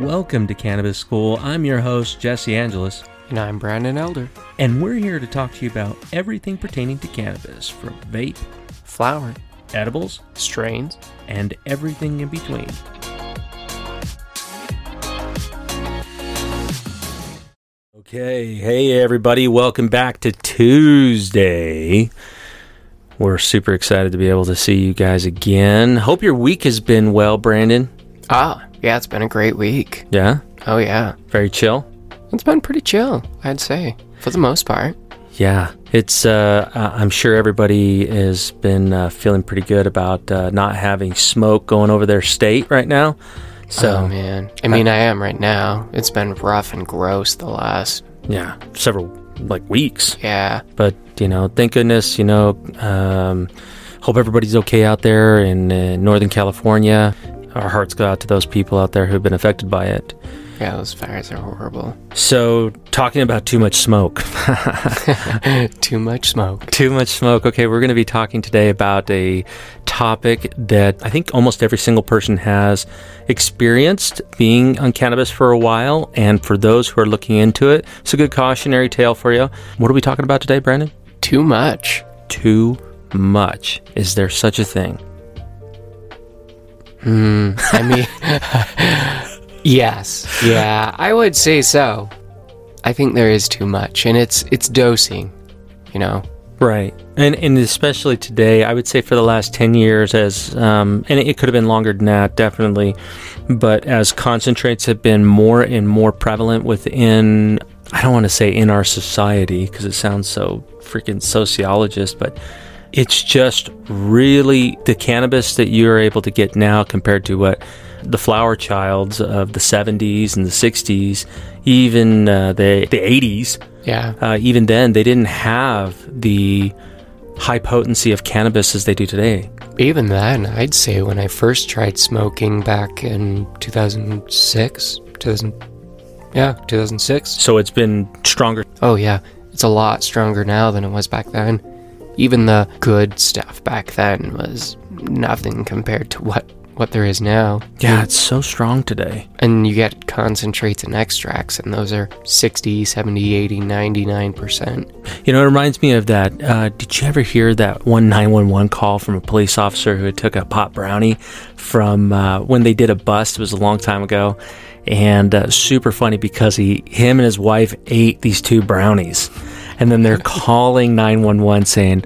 Welcome to Cannabis School. I'm your host, Jesse Angelus, And I'm Brandon Elder. and we're here to talk to you about everything pertaining to cannabis from vape, Flower, edibles, strains. and everything in between. Okay, hey everybody, welcome back to Tuesday. We're super excited to be able to see you guys again. Hope your week has been well, Brandon. Ah, yeah, it's been a great week. Yeah, Oh, yeah. very chill. It's been pretty chill, I'd say, for the most part. Yeah, it's. Uh, I- I'm sure everybody has been uh, feeling pretty good about uh, not having smoke going over their state right now. So oh, man. I mean, I am right now. It's been rough and gross the last. yeah, several like weeks. Yeah. But you know, thank goodness. You know, um, hope everybody's okay out there in uh, Northern California. Our hearts go out to those people out there who've been affected by it. Yeah, those fires are horrible. So, talking about too much smoke. Too much smoke. Too much smoke. Okay, we're going to be talking today about a topic that I think almost every single person has experienced being on cannabis for a while. And for those who are looking into it, it's a good cautionary tale for you. What are we talking about today, Brandon? Too much. Too much. Is there such a thing? Hmm. I mean, yes. Yeah, I would say so. I think there is too much, and it's it's dosing, you know? Right. And, and especially today, I would say for the last 10 years, as, um, and it could have been longer than that, definitely, but as concentrates have been more and more prevalent within, I don't want to say in our society because it sounds so freaking sociologist, but it's just really the cannabis that you're able to get now compared to what the flower childs of the 70s and the 60s, even uh, the, the 80s Yeah. uh, even then they didn't have the high potency of cannabis as they do today. Even then, I'd say when I first tried smoking back in 2006, 2000, yeah, 2006. So it's been stronger. Oh yeah, it's a lot stronger now than it was back then. Even the good stuff back then was nothing compared to what what there is now. Yeah, it's so strong today. And you get concentrates and extracts and those are 60, 70, 80, 99%. You know, it reminds me of that. Uh, did you ever hear that one 911 call from a police officer who had took a pot brownie from uh, when they did a bust? It was a long time ago. And uh, super funny because he, him and his wife ate these two brownies. And then they're calling 911 saying,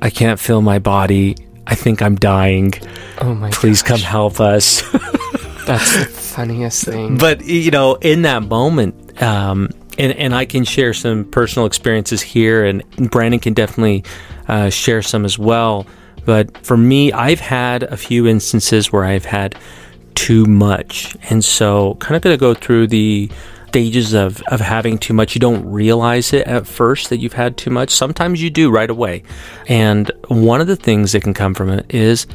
I can't feel my body. I think I'm dying. Oh my Please come help us. That's the funniest thing. but you know, in that moment, um, and and I can share some personal experiences here, and Brandon can definitely uh, share some as well. But for me, I've had a few instances where I've had too much, and so kind of going to go through the stages of, of having too much. You don't realize it at first that you've had too much. Sometimes you do right away. And one of the things that can come from it is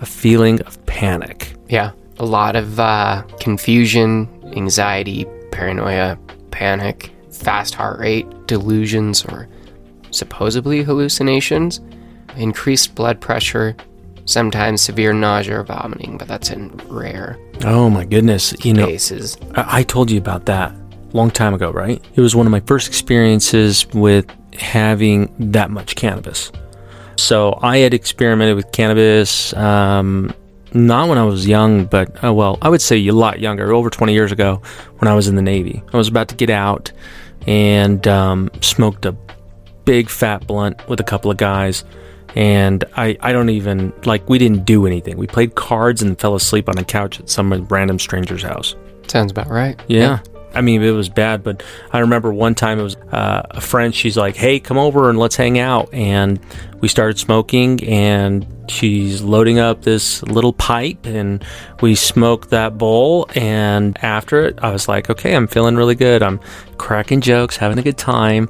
a feeling of panic. Yeah, a lot of uh, confusion, anxiety, paranoia, panic, fast heart rate, delusions, or supposedly hallucinations, increased blood pressure, sometimes severe nausea or vomiting, but that's in rare Oh my goodness. You know, cases. I, I told you about that long time ago, right? It was one of my first experiences with having that much cannabis. So I had experimented with cannabis, um, not when I was young, but uh, well, I would say a lot younger, over 20 years ago when I was in the Navy. I was about to get out and um, smoked a big fat blunt with a couple of guys. And I, I don't even, like, we didn't do anything. We played cards and fell asleep on a couch at some random stranger's house. Sounds about right. Yeah. I mean, it was bad, but I remember one time it was uh, a friend. She's like, "Hey, come over and let's hang out." And we started smoking, and she's loading up this little pipe, and we smoked that bowl. And after it, I was like, "Okay, I'm feeling really good. I'm cracking jokes, having a good time."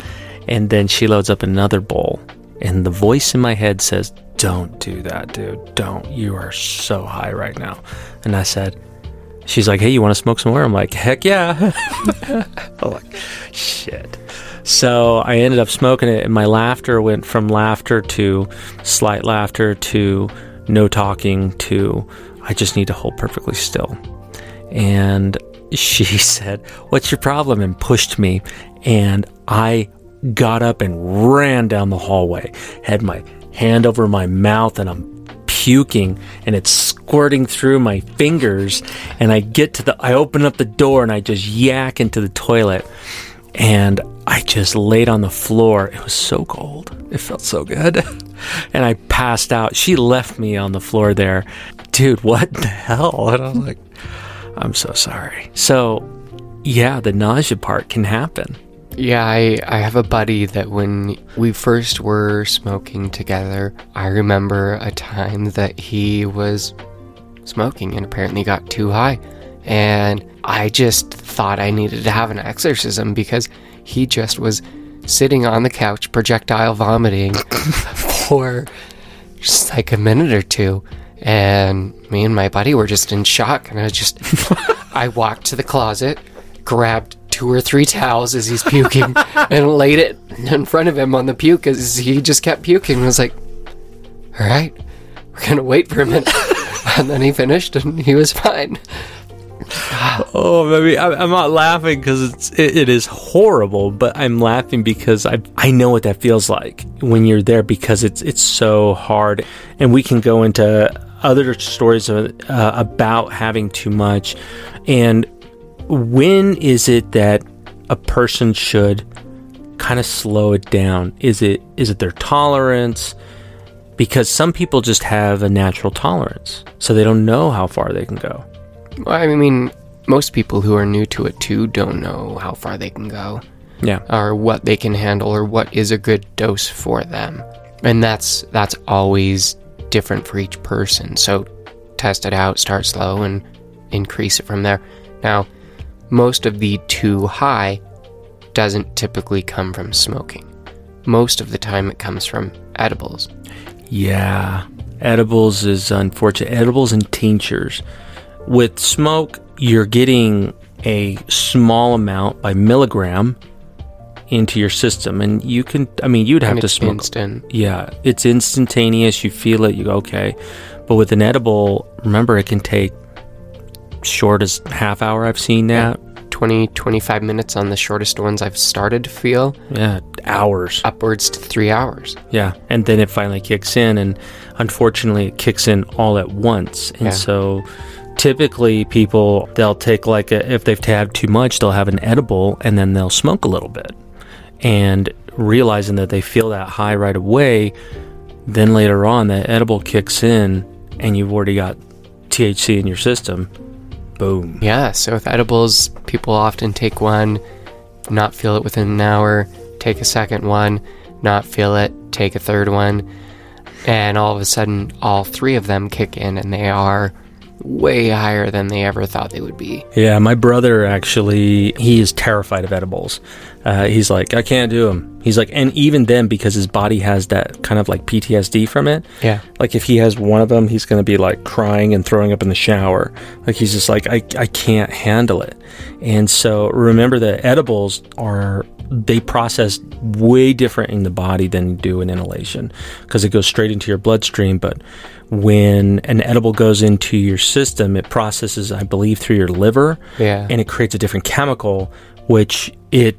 And then she loads up another bowl, and the voice in my head says, "Don't do that, dude. Don't. You are so high right now." And I said. She's like, "Hey, you want to smoke some more?" I'm like, "Heck yeah!" I'm like, "Shit." So I ended up smoking it, and my laughter went from laughter to slight laughter to no talking to I just need to hold perfectly still. And she said, What's your problem? and pushed me. And I got up and ran down the hallway, had my hand over my mouth, and I'm puking and it's squirting through my fingers. And I get to the, I open up the door and I just yak into the toilet. And I just laid on the floor. It was so cold. It felt so good. and I passed out. She left me on the floor there. Dude, what the hell? And I'm like, I'm so sorry. So, yeah, the nausea part can happen. Yeah, I, I have a buddy that when we first were smoking together, I remember a time that he was smoking and apparently got too high. And I just thought I needed to have an exorcism because he just was sitting on the couch, projectile vomiting for just like a minute or two. And me and my buddy were just in shock. And I just, I walked to the closet, grabbed two or three towels as he's puking and laid it in front of him on the puke as he just kept puking. I was like, all right, we're going to wait for a minute. and then he finished and he was fine. oh, maybe I'm not laughing because it's it, it is horrible, but I'm laughing because I I know what that feels like when you're there because it's it's so hard, and we can go into other stories of, uh, about having too much, and when is it that a person should kind of slow it down? Is it is it their tolerance? Because some people just have a natural tolerance, so they don't know how far they can go. Well, I mean, most people who are new to it too don't know how far they can go. Yeah. Or what they can handle or what is a good dose for them. And that's that's always different for each person. So test it out, start slow and increase it from there. Now, most of the too high doesn't typically come from smoking. Most of the time it comes from edibles. Yeah. Edibles is unfortunate. Edibles and tinctures with smoke, you're getting a small amount by milligram into your system, and you can. I mean, you'd have And to smoke. instant. Yeah, it's instantaneous. You feel it. You go okay, but with an edible, remember it can take short as half hour. I've seen that. 20, 25 minutes on the shortest ones I've started to feel, Yeah, hours. upwards to three hours. Yeah, and then it finally kicks in, and unfortunately, it kicks in all at once. And Yeah. so, typically, people they'll take like a, if they've had too much, they'll have an edible, and then they'll smoke a little bit, and realizing that they feel that high right away, then later on, that edible kicks in, and you've already got THC in your system. Boom. Yeah, so with edibles, people often take one, not feel it within an hour, take a second one, not feel it, take a third one, and all of a sudden, all three of them kick in and they are way higher than they ever thought they would be. Yeah, my brother actually, he is terrified of edibles. Uh, he's like, I can't do them. He's like, and even then, because his body has that kind of like PTSD from it, Yeah. like if he has one of them, he's going to be like crying and throwing up in the shower. Like he's just like, I, I can't handle it. And so remember that edibles are, they process way different in the body than you do an inhalation because it goes straight into your bloodstream. But when an edible goes into your system, it processes, I believe, through your liver Yeah. and it creates a different chemical, which it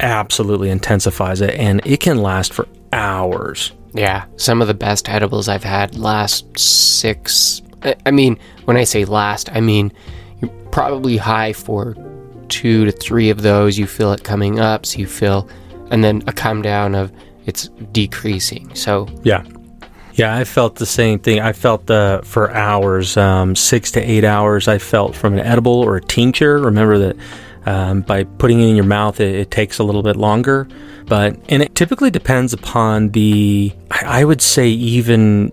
absolutely intensifies it and it can last for hours. Yeah, some of the best edibles I've had last six. I- I mean, when I say last, I mean you're probably high for two to three of those. You feel it coming up, so you feel, and then a come down of it's decreasing. So Yeah. Yeah, I felt the same thing. I felt the for hours, um, six to eight hours. I felt from an edible or a tincture. Remember that um, by putting it in your mouth, it, it takes a little bit longer. But and it typically depends upon the. I, I would say even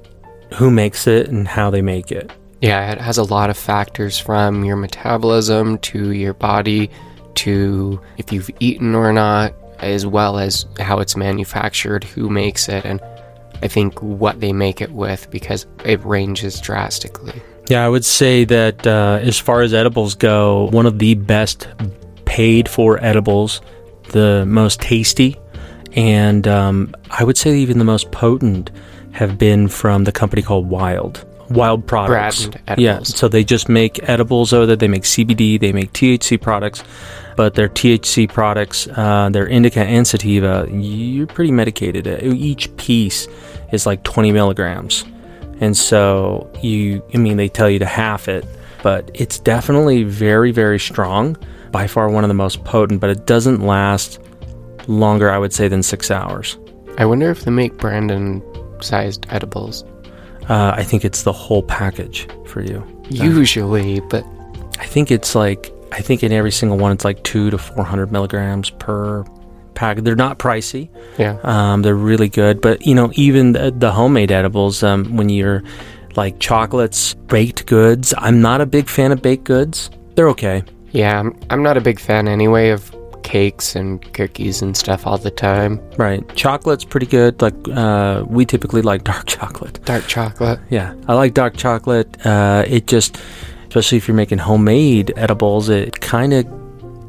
who makes it and how they make it. Yeah, it has a lot of factors from your metabolism to your body to if you've eaten or not, as well as how it's manufactured, who makes it, and I think what they make it with because it ranges drastically. Yeah, I would say that uh, as far as edibles go, one of the best paid for edibles, the most tasty, and um, I would say even the most potent have been from the company called Wyld. Wild products. Yeah, so they just make edibles over there. They make CBD, they make THC products, but their THC products, uh, their indica and sativa, you're pretty medicated. Each piece is like 20 milligrams, and so you, I mean, they tell you to half it, but it's definitely very, very strong. By far one of the most potent, but it doesn't last longer, I would say, than six hours. I wonder if they make Brandon sized edibles. Uh, I think it's the whole package for you. Usually, but I think it's like I think in every single one it's like two to four hundred milligrams per pack. They're not pricey. yeah. Um, they're really good. But you know, even the, the homemade edibles, um, when you're like chocolates, baked goods, I'm not a big fan of baked goods. They're okay. Yeah, I'm, I'm not a big fan anyway of cakes and cookies and stuff all the time. Right. Chocolate's pretty good. Like uh, we typically like dark chocolate. Dark chocolate. Yeah, I like dark chocolate. Uh, it just, especially if you're making homemade edibles, it kind of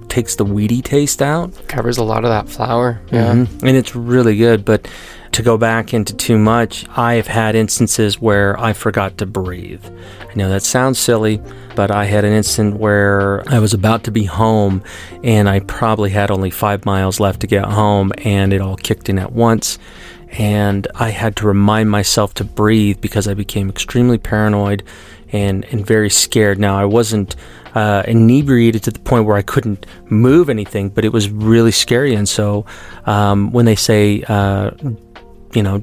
takes the weedy taste out. Covers a lot of that flour. Yeah. Mhm. And it's really good. But to go back into too much, I've had instances where I forgot to breathe. I know that sounds silly, but I had an instant where I was about to be home and I probably had only five miles left to get home and it all kicked in at once. And I had to remind myself to breathe because I became extremely paranoid and, and very scared. Now, I wasn't uh, inebriated to the point where I couldn't move anything, but it was really scary. And so um, when they say, uh, you know,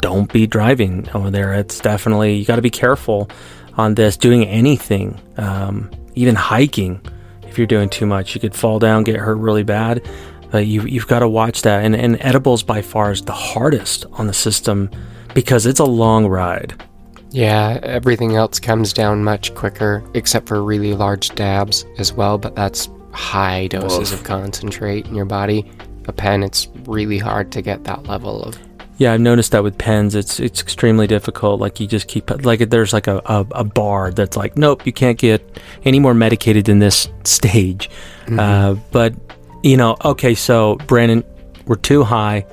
don't be driving over there, it's definitely, you got to be careful on this, doing anything, um, even hiking. If you're doing too much, you could fall down, get hurt really bad. But you, you've got to watch that. And, and edibles by far is the hardest on the system because it's a long ride. Yeah, everything else comes down much quicker, except for really large dabs as well, but that's high doses of concentrate in your body. A pen, it's really hard to get that level of. Yeah, I've noticed that with pens, it's it's extremely difficult. Like you just keep like there's like a, a, a bar that's like, nope, you can't get any more medicated than this stage. Uh, but you know, okay, so Brandon, we're too high.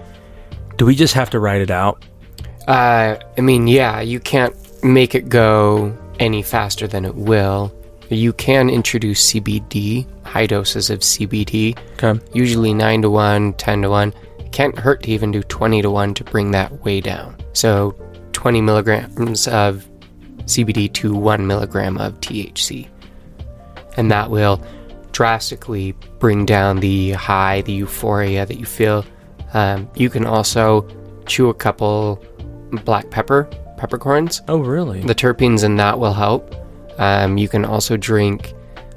Do we just have to write it out? Uh, I mean, yeah, you can't make it go any faster than it will. You can introduce CBD, high doses of CBD, Okay. usually 9 to 1, 10 to 1. Can't hurt to even do 20 to 1 to bring that way down. So 20 milligrams of CBD to 1 milligram of THC. And that will drastically bring down the high, the euphoria that you feel. Um, you can also chew a couple black pepper, peppercorns. Oh, really? The terpenes in that will help. Um, you can also drink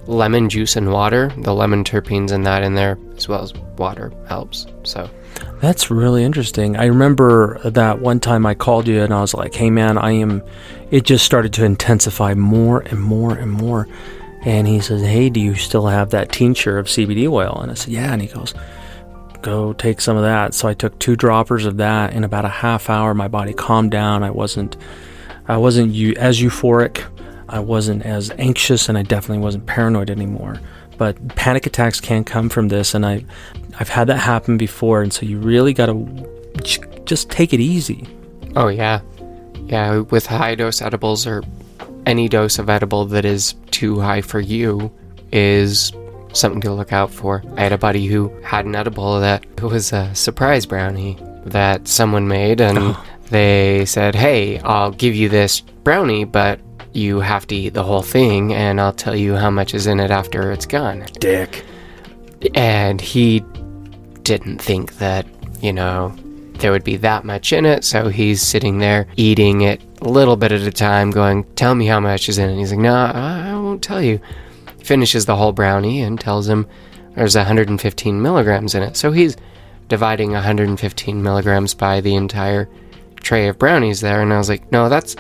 lemon juice and water. The lemon terpenes in that in there, as well as water, helps. So, That's really interesting. I remember that one time I called you and I was like, "Hey, man, I am." It just started to intensify more and more and more. And he says, "Hey, do you still have that tincture of CBD oil?" And I said, "Yeah." And he goes, "Go take some of that." So I took two droppers of that. In about a half hour, my body calmed down. I wasn't, I wasn't as euphoric. I wasn't as anxious, and I definitely wasn't paranoid anymore. But panic attacks can come from this, and I, I've had that happen before, and so you really got to just take it easy. oh yeah, yeah. With high dose edibles or any dose of edible that is too high for you is something to look out for. I had a buddy who had an edible that was a surprise brownie that someone made, and oh. they said, "Hey, I'll give you this brownie, but." You have to eat the whole thing, and I'll tell you how much is in it after it's gone. Dick. and he didn't think that you know there would be that much in it so he's sitting there eating it a little bit at a time going tell me how much is in it and he's like no i I won't tell you finishes the whole brownie and tells him there's 115 milligrams in it so he's dividing 115 milligrams by the entire tray of brownies there and i was like no that's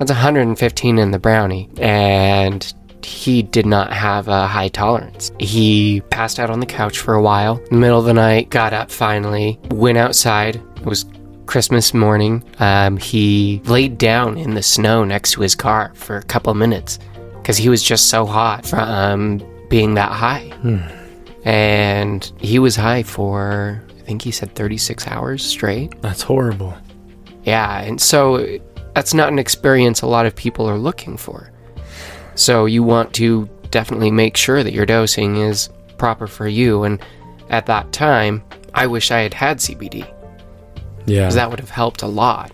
that's 115 in the brownie and he did not have a high tolerance. He passed out on the couch for a while. In the middle of the night, got up finally, went outside. It was Christmas morning. Um, he laid down in the snow next to his car for a couple minutes because he was just so hot from being that high. And he was high for, I think he said 36 hours straight. That's horrible. Yeah, and so that's not an experience a lot of people are looking for. So you want to definitely make sure that your dosing is proper for you. And at that time, I wish I had had CBD Yeah. because that would have helped a lot.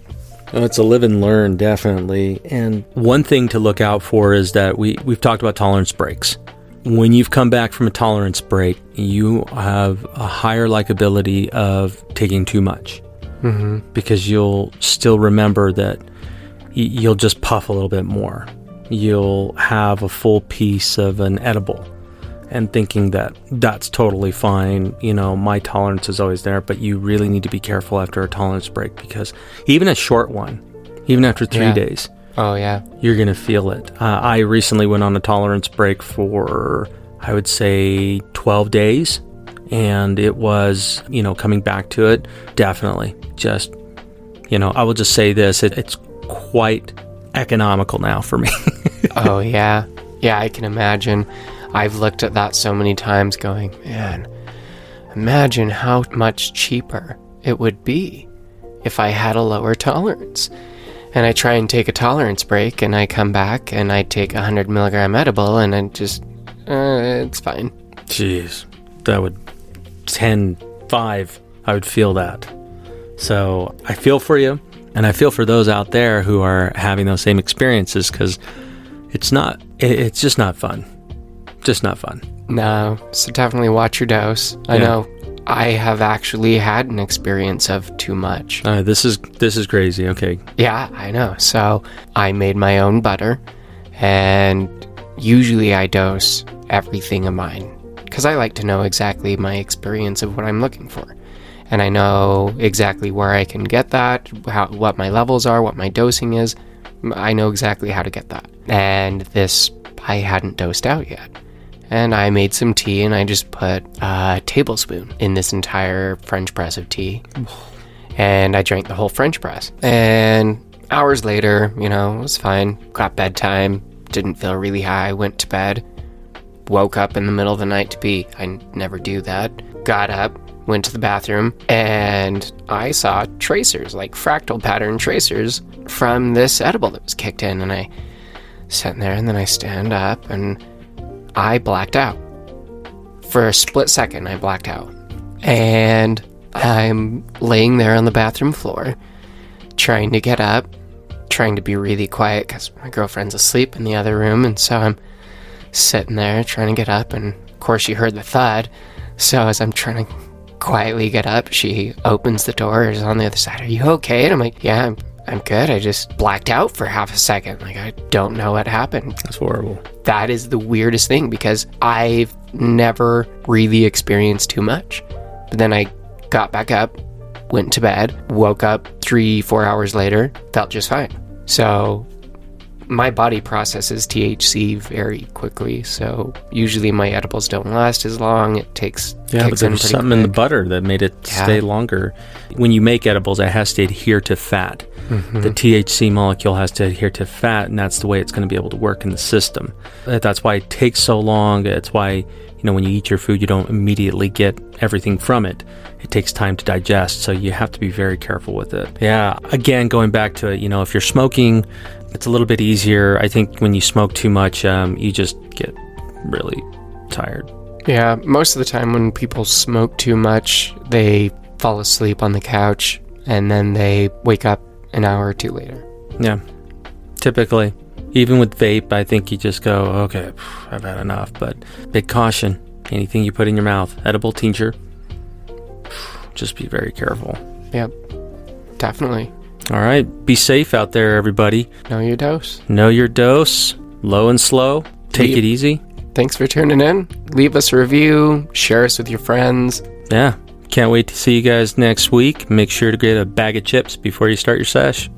Oh, it's a live and learn, definitely. And one thing to look out for is that we, we've talked about tolerance breaks. When you've come back from a tolerance break, you have a higher likability of taking too much Mm-hmm. because you'll still remember that y- you'll just puff a little bit more. You'll have a full piece of an edible and thinking that that's totally fine. You know, my tolerance is always there, but you really need to be careful after a tolerance break because even a short one, even after three Yeah. days, Oh, yeah. you're going to feel it. Uh, I recently went on a tolerance break for, I would say, 12 days. And it was, you know, coming back to it, definitely just, you know, I will just say this it, it's quite economical now for me. oh, yeah. Yeah, I can imagine. I've looked at that so many times going, man, imagine how much cheaper it would be if I had a lower tolerance. And I try and take a tolerance break, and I come back and I take a 100 milligram edible, and I just, uh, it's fine. Jeez, that would 10, 5, I would feel that. So I feel for you, and I feel for those out there who are having those same experiences because it's not, it, it's just not fun. Just not fun. No, so definitely watch your dose. I Yeah. know I have actually had an experience of too much. Uh, this is this is crazy. Okay, Yeah, I know. So I made my own butter, and usually I dose everything of mine because I like to know exactly my experience of what I'm looking for. And I know exactly where I can get that, how, what my levels are, what my dosing is. I know exactly how to get that. And this, I hadn't dosed out yet. And I made some tea and I just put a tablespoon in this entire French press of tea and I drank the whole French press. And hours later, you know, it was fine. Got bedtime, didn't feel really high, went to bed, woke up in the middle of the night to pee. I never do that. Got up, went to the bathroom, and I saw tracers, like fractal pattern tracers, from this edible that was kicked in. And I sat there, and then I stand up, and I blacked out. For a split second, I blacked out. And I'm laying there on the bathroom floor, trying to get up, trying to be really quiet because my girlfriend's asleep in the other room. And so I'm sitting there trying to get up. And of course, she heard the thud. So as I'm trying to quietly get up, she opens the door, is on the other side. Are you okay? And I'm like, Yeah, I'm, I'm good. I just blacked out for half a second. Like, I don't know what happened that's horrible. that is the weirdest thing because I've never really experienced too much. But then I got back up, went to bed, woke up three, four hours later, felt just fine. So my body processes THC very quickly. So usually my edibles don't last as long. It takes Yeah, but there's something in the butter that made it Yeah. stay longer. When you make edibles, it has to adhere to fat. Mm-hmm. The THC molecule has to adhere to fat, and that's the way it's going to be able to work in the system. That's why it takes so long. It's why, you know, when you eat your food, you don't immediately get everything from it. It takes time to digest, so you have to be very careful with it. Yeah, again, going back to it, you know, if you're smoking, it's a little bit easier. I think when you smoke too much, um, you just get really tired. Yeah, most of the time when people smoke too much, they fall asleep on the couch and then they wake up an hour or two later. Yeah, typically. Even with vape, I think you just go, okay, I've had enough. But big caution anything you put in your mouth, edible tincture, just be very careful. Yep, definitely. All right, be safe out there, everybody. Know your dose. Know your dose, low and slow. Take it easy. Thanks for tuning in. Leave us a review, share us with your friends. Yeah, can't wait to see you guys next week. Make sure to get a bag of chips before you start your sesh.